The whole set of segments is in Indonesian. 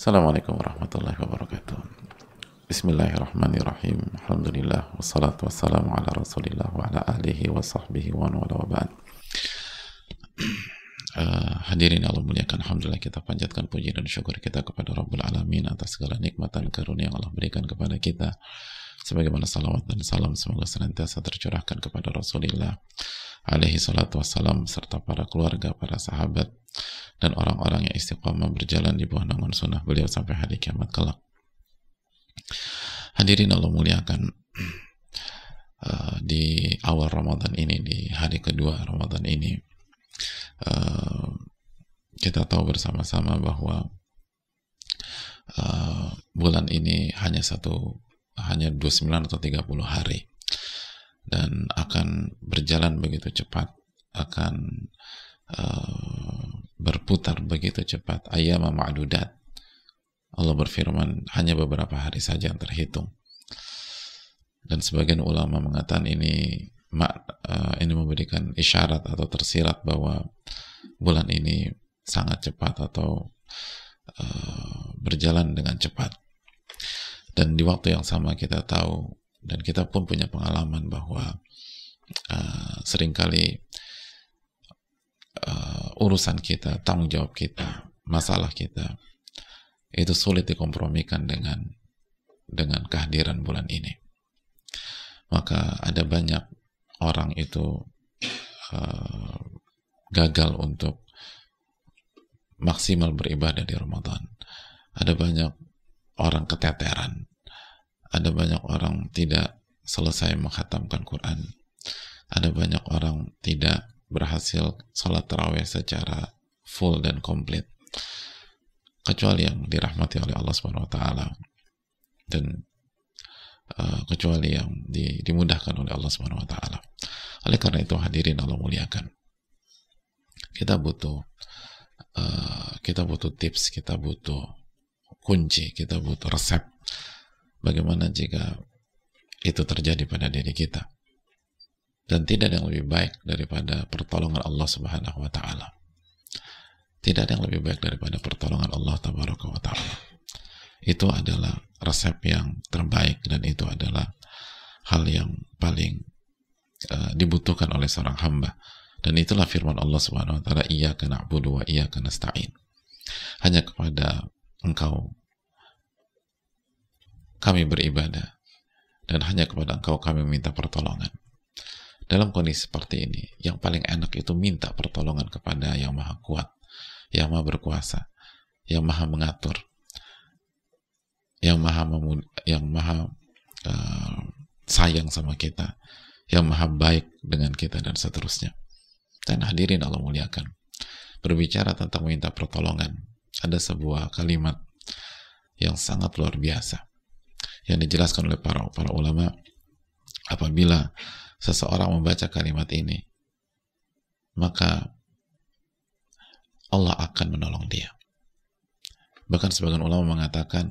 Assalamualaikum warahmatullahi wabarakatuh. Bismillahirrahmanirrahim. Alhamdulillah wassalatu wassalamu ala Rasulillah wa ala alihi wa sahbihi wa wala wa ba'd. Uh, hadirin Allah muliakan Alhamdulillah kita panjatkan puji dan syukur kita kepada Rabbul Alamin atas segala nikmat dan karunia yang Allah berikan kepada kita sebagaimana salawat dan salam semoga senantiasa tercurahkan kepada Rasulullah alaihi salatu wassalam serta para keluarga, para sahabat dan orang-orang yang istiqomah berjalan di bawah naungan sunnah beliau sampai hari kiamat kelak. Hadirin Allah muliakan uh, di awal Ramadan ini di hari kedua Ramadan ini uh, kita tahu bersama-sama bahwa uh, bulan ini hanya satu hanya 29 atau 30 hari. Dan akan berjalan begitu cepat akan uh, berputar begitu cepat. Ayam ma'dudat. Allah berfirman hanya beberapa hari saja yang terhitung. Dan sebagian ulama mengatakan ini uh, ini memberikan isyarat atau tersirat bahwa bulan ini sangat cepat atau uh, berjalan dengan cepat. Dan di waktu yang sama kita tahu dan kita pun punya pengalaman bahwa uh, sering kali uh, urusan kita, tanggung jawab kita, masalah kita itu sulit dikompromikan dengan dengan kehadiran bulan ini. Maka ada banyak orang itu uh, gagal untuk maksimal beribadah di Ramadan. Ada banyak orang keteteran ada banyak orang tidak selesai menghatamkan Quran ada banyak orang tidak berhasil sholat taraweh secara full dan komplit kecuali yang dirahmati oleh Allah Subhanahu Wa Taala dan uh, kecuali yang di, dimudahkan oleh Allah Subhanahu Wa Taala oleh karena itu hadirin Allah muliakan kita butuh uh, kita butuh tips kita butuh kunci kita butuh resep Bagaimana jika itu terjadi pada diri kita? Dan tidak ada yang lebih baik daripada pertolongan Allah Subhanahu wa taala. Tidak ada yang lebih baik daripada pertolongan Allah Tabaraka wa taala. Itu adalah resep yang terbaik dan itu adalah hal yang paling uh, dibutuhkan oleh seorang hamba. Dan itulah firman Allah Subhanahu wa taala, "Iyyaka na'budu wa iyyaka nasta'in." Hanya kepada Engkau kami beribadah dan hanya kepada engkau kami minta pertolongan dalam kondisi seperti ini yang paling enak itu minta pertolongan kepada yang maha kuat yang maha berkuasa yang maha mengatur yang maha memud yang maha uh, sayang sama kita yang maha baik dengan kita dan seterusnya. Dan hadirin Allah muliakan berbicara tentang minta pertolongan ada sebuah kalimat yang sangat luar biasa yang dijelaskan oleh para para ulama. Apabila seseorang membaca kalimat ini maka Allah akan menolong dia. Bahkan sebagian ulama mengatakan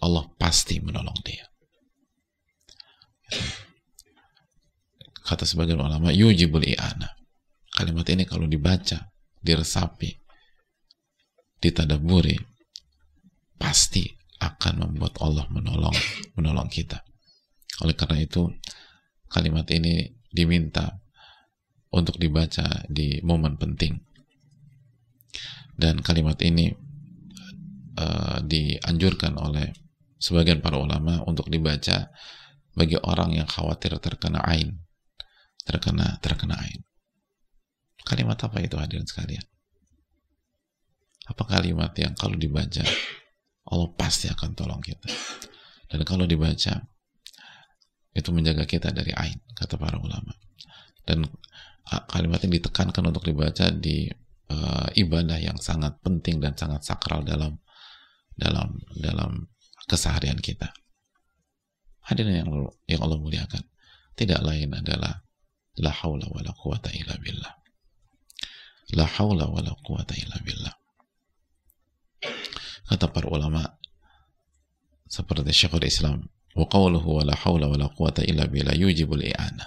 Allah pasti menolong dia. Kata sebagian ulama yujibul i'ana. Kalimat ini kalau dibaca diresapi ditadaburi pasti akan membuat Allah menolong menolong kita. Oleh karena itu kalimat ini diminta untuk dibaca di momen penting. Dan kalimat ini uh, dianjurkan oleh sebagian para ulama untuk dibaca bagi orang yang khawatir terkena ain, terkena terkena ain. Kalimat apa itu hadirin sekalian? Apa kalimat yang kalau dibaca Allah pasti akan tolong kita. Dan kalau dibaca, itu menjaga kita dari ain, kata para ulama. Dan kalimat ini ditekankan untuk dibaca di uh, ibadah yang sangat penting dan sangat sakral dalam dalam dalam keseharian kita. Hadirin yang yang Allah muliakan, tidak lain adalah la haula wala quwata illa billah. La haula wala quwata illa billah kata para ulama seperti Syekhul Islam wa qawluhu wa la hawla wa la quwata illa billah yujibul i'ana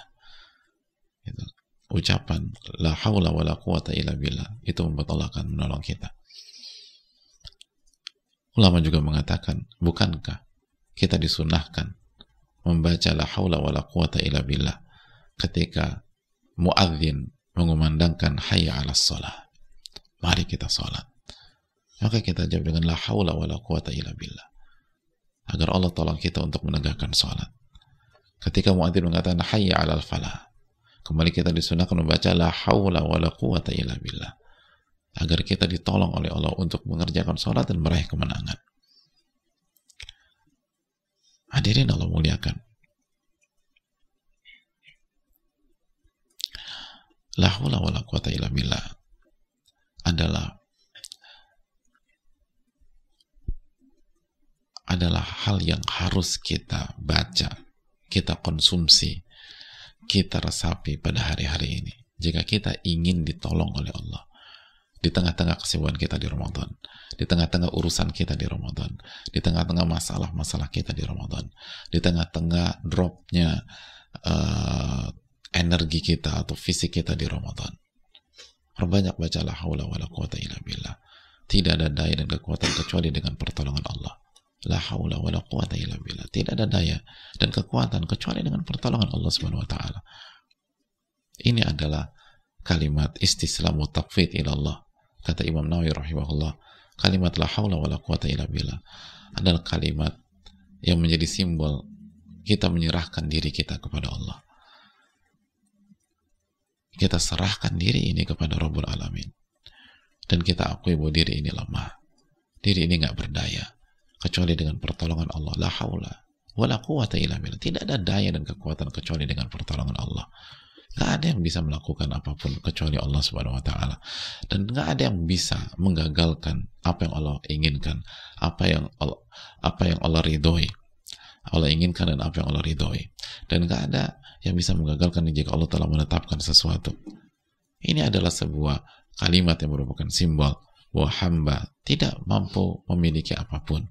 itu ucapan la hawla wa quwata illa billah itu membuat Allah akan menolong kita Ulama juga mengatakan, bukankah kita disunahkan membaca la haula wa la quwata illa billah ketika muadzin mengumandangkan hayya ala salat. Mari kita salat. Maka kita jawab dengan la haula wa la quwata illa billah. Agar Allah tolong kita untuk menegakkan salat. Ketika muadzin mengatakan hayya ala falah. Kembali kita disunahkan membaca la haula wa la quwata illa billah. Agar kita ditolong oleh Allah untuk mengerjakan salat dan meraih kemenangan. Hadirin Allah muliakan. La hawla wa la quwata illa billah adalah adalah hal yang harus kita baca, kita konsumsi, kita resapi pada hari-hari ini. Jika kita ingin ditolong oleh Allah di tengah-tengah kesibukan kita di Ramadan, di tengah-tengah urusan kita di Ramadan, di tengah-tengah masalah-masalah kita di Ramadan, di tengah-tengah dropnya uh, energi kita atau fisik kita di Ramadan. Perbanyak baca la haula wa la quwata illa billah. Tidak ada daya dan kekuatan kecuali dengan pertolongan Allah. La haula wa. Tidak ada daya dan kekuatan kecuali dengan pertolongan Allah Subhanahu wa taala. Ini adalah kalimat istislamu taqfid ila Allah. Kata Imam Nawawi rahimahullah, kalimat la haula wa quwata illa billah adalah kalimat yang menjadi simbol kita menyerahkan diri kita kepada Allah kita serahkan diri ini kepada Rabbul Alamin dan kita akui bahwa diri ini lemah diri ini nggak berdaya kecuali dengan pertolongan Allah. La haula wala quwata illa billah. Tidak ada daya dan kekuatan kecuali dengan pertolongan Allah. Nggak ada yang bisa melakukan apa pun kecuali Allah subhanahu wa ta'ala. Dan nggak ada yang bisa menggagalkan apa yang Allah inginkan apa yang Allah, apa yang Allah ridhoi. Allah inginkan dan apa yang Allah ridhoi. Dan nggak ada yang bisa menggagalkan jika Allah telah menetapkan sesuatu. Ini adalah sebuah kalimat yang merupakan simbol bahwa hamba tidak mampu memiliki apa pun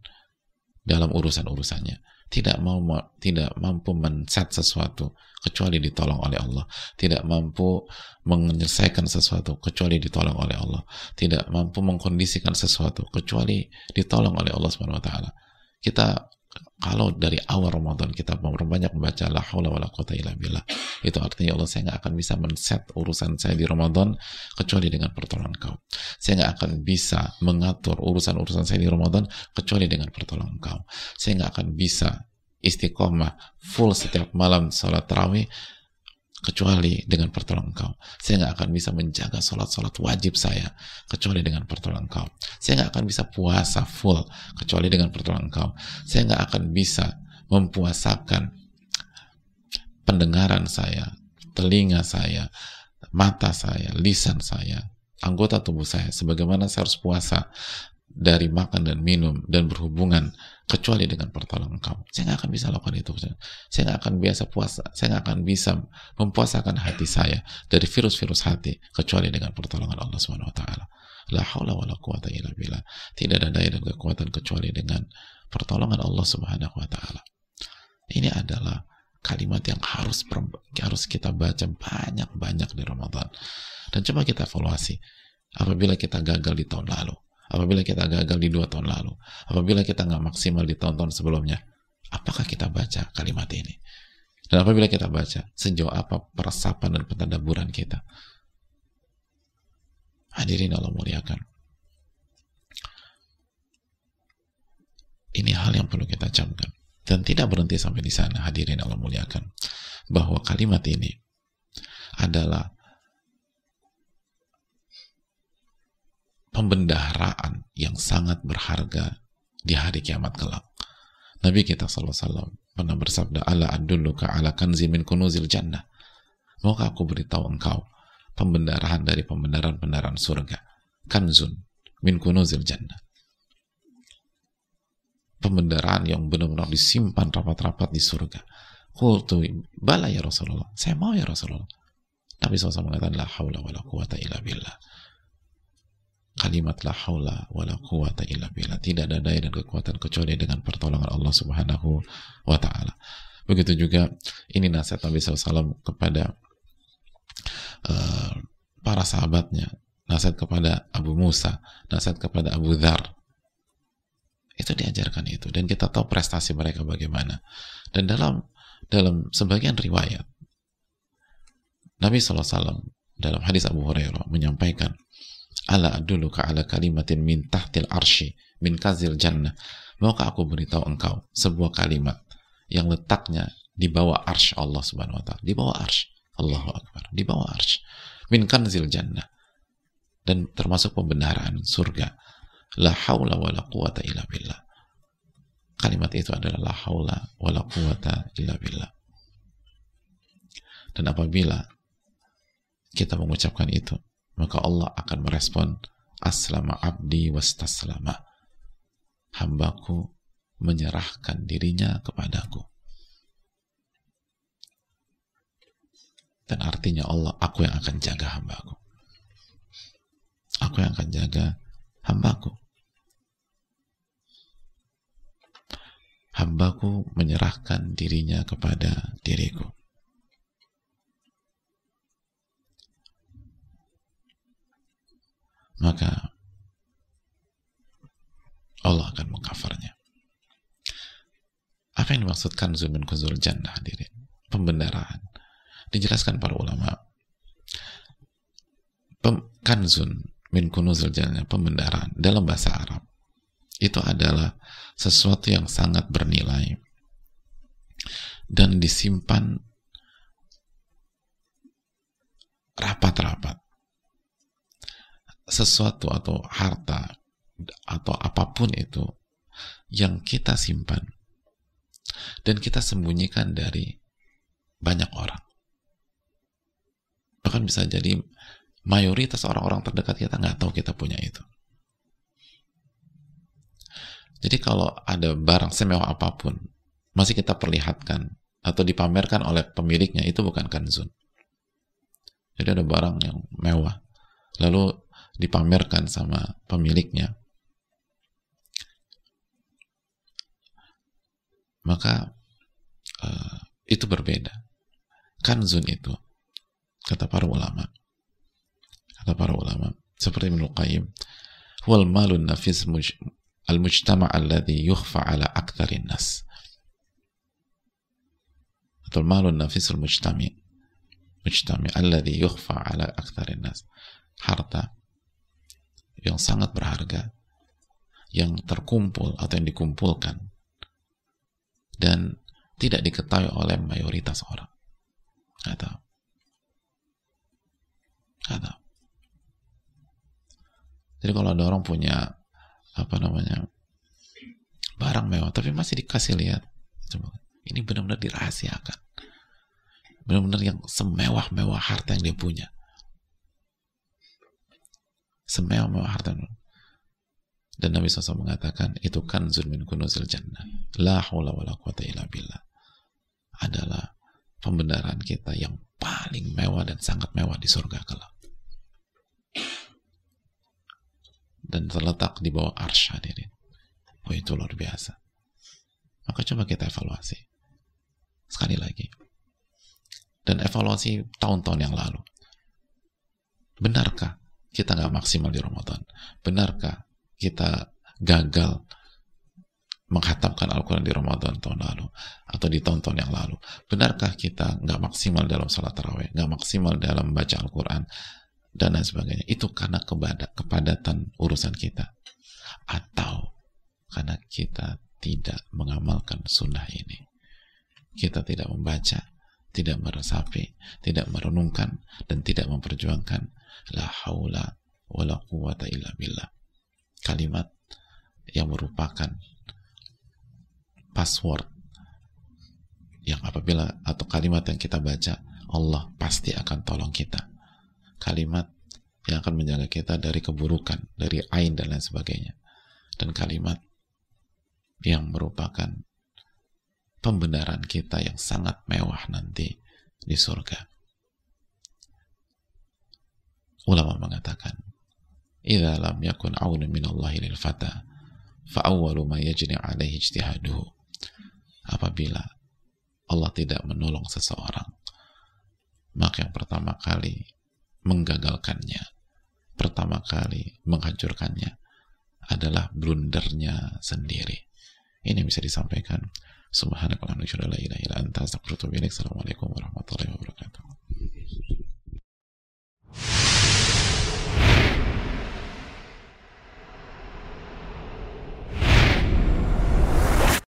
dalam urusan-urusannya. Tidak mau tidak mampu men-set sesuatu kecuali ditolong oleh Allah. Tidak mampu menyelesaikan sesuatu kecuali ditolong oleh Allah. Tidak mampu mengkondisikan sesuatu kecuali ditolong oleh Allah Subhanahu wa taala. Kita kalau dari awal Ramadan kita banyak membaca la haula wala quwata illa billah. Itu artinya Allah saya nggak akan bisa men-set urusan saya di Ramadan kecuali dengan pertolongan kau. Saya nggak akan bisa mengatur urusan-urusan saya di Ramadan kecuali dengan pertolongan kau. Saya nggak akan bisa istiqomah full setiap malam salat tarawih kecuali dengan pertolongan engkau. Saya nggak akan bisa menjaga sholat-sholat wajib saya kecuali dengan pertolongan engkau. Saya nggak akan bisa puasa full kecuali dengan pertolongan engkau. Saya nggak akan bisa mempuasakan pendengaran saya, telinga saya, mata saya, lisan saya, anggota tubuh saya, sebagaimana saya harus puasa dari makan dan minum dan berhubungan kecuali dengan pertolongan kamu. Saya nggak akan bisa lakukan itu. Saya nggak akan biasa puasa. Saya nggak akan bisa mempuasakan hati saya dari virus-virus hati kecuali dengan pertolongan Allah Subhanahu Wa Taala. La haula wala quwata illa billah. Tidak ada daya dan kekuatan kecuali dengan pertolongan Allah Subhanahu Wa Taala. Ini adalah kalimat yang harus harus kita baca banyak-banyak di Ramadan. Dan coba kita evaluasi apabila kita gagal di tahun lalu apabila kita gagal di dua tahun lalu, apabila kita nggak maksimal di tahun-tahun sebelumnya, apakah kita baca kalimat ini? Dan apabila kita baca, sejauh apa peresapan dan pentadaburan kita? Hadirin Allah muliakan. Ini hal yang perlu kita camkan. Dan tidak berhenti sampai di sana, hadirin Allah muliakan. Bahwa kalimat ini adalah pembendaharaan yang sangat berharga di hari kiamat kelak. Nabi kita SAW pernah bersabda, Ala adulluka ala kanzi min kunuzil jannah. Maukah aku beritahu engkau pembendaharaan dari pembendaharaan-pembendaharaan surga. Kanzun min kunuzil jannah. Pembendaharaan yang benar-benar disimpan rapat-rapat di surga. Qultu bala ya Rasulullah. Saya mau ya Rasulullah. Nabi SAW mengatakan, La hawla wa la quwata illa billah kalimat la haula wa la quwata illa billah. Tidak ada daya dan kekuatan kecuali dengan pertolongan Allah Subhanahu wa taala. Begitu juga ini nasihat Nabi SAW kepada uh, para sahabatnya, nasihat kepada Abu Musa, nasihat kepada Abu Dhar. Itu diajarkan itu dan kita tahu prestasi mereka bagaimana. Dan dalam dalam sebagian riwayat Nabi SAW dalam hadis Abu Hurairah menyampaikan ala dulu ka ala kalimatin min tahtil arsy min kazil jannah. Maukah aku beritahu engkau sebuah kalimat yang letaknya di bawah arsy Allah Subhanahu wa taala? Di bawah arsy Allahu akbar. Di bawah arsy min kanzil jannah. Dan termasuk pembenaran surga. La haula wala quwata illa billah. Kalimat itu adalah la haula wala quwata illa billah. Dan apabila kita mengucapkan itu, maka Allah akan merespon aslama abdi wastaslama. Hambaku menyerahkan dirinya kepadaku. Dan artinya Allah, aku yang akan jaga hambaku. Aku yang akan jaga hambaku. Hambaku menyerahkan dirinya kepada diriku. Maka Allah akan mengcovernya. Apa yang dimaksudkan zumin kuzul jannah hadirin? Pembenaran. Dijelaskan para ulama. Pem, kanzun min kunuzul jannah, pembenaran dalam bahasa Arab. Itu adalah sesuatu yang sangat bernilai dan disimpan rapat-rapat sesuatu atau harta atau apa pun itu yang kita simpan dan kita sembunyikan dari banyak orang. Bahkan bisa jadi mayoritas orang-orang terdekat kita nggak tahu kita punya itu. Jadi kalau ada barang semewah apa pun, masih kita perlihatkan atau dipamerkan oleh pemiliknya, itu bukan kanzun. Jadi ada barang yang mewah, lalu dipamerkan sama pemiliknya. Maka uh, itu berbeda. Kanzun itu kata para ulama kata para ulama seperti Ibnu Qayyim huwal malun nafis al-mujtama' alladhi yukhfa ala aktharin nas. Atau malun nafis al-mujtami' mujtami' alladhi yukhfa ala aktharin nas. Harta yang sangat berharga yang terkumpul atau yang dikumpulkan dan tidak diketahui oleh mayoritas orang. Gak tahu. Jadi kalau ada orang punya apa namanya barang mewah tapi masih dikasih lihat ini benar-benar dirahasiakan benar-benar yang semewah-mewah harta yang dia punya semewah harta dan Nabi SAW mengatakan itu kan min kunuzil jannah. La hawla wa la illa billah. Adalah pembenaran kita yang paling mewah dan sangat mewah di surga kelak. Dan terletak di bawah arsy hadirin. Oh itu luar biasa. Maka coba kita evaluasi. Sekali lagi. Dan evaluasi tahun-tahun yang lalu. Benarkah kita nggak maksimal di Ramadan? Benarkah kita gagal menghatamkan Al-Quran di Ramadan tahun lalu atau di tahun-tahun yang lalu? Benarkah kita nggak maksimal dalam sholat taraweh, nggak maksimal dalam baca Al-Quran dan lain sebagainya? Itu karena kepadatan urusan kita atau karena kita tidak mengamalkan sunnah ini. Kita tidak membaca, tidak meresapi, tidak merenungkan, dan tidak memperjuangkan la haula wala quwata illa billah. Kalimat yang merupakan password yang apabila atau kalimat yang kita baca Allah pasti akan tolong kita. Kalimat yang akan menjaga kita dari keburukan dari ain dan lain sebagainya. Dan kalimat yang merupakan pembenaran kita yang sangat mewah nanti di surga Ulama mengatakan, "Idza lam yakun aunun min Allah lil fata, fa awwalu ma yajni alaihi ijtihaduhu." Apabila Allah tidak menolong seseorang, maka yang pertama kali menggagalkannya, pertama kali menghancurkannya adalah blundernya sendiri. Ini bisa disampaikan. Subhanakallahumma wa bihamdika Assalamualaikum warahmatullahi wabarakatuh.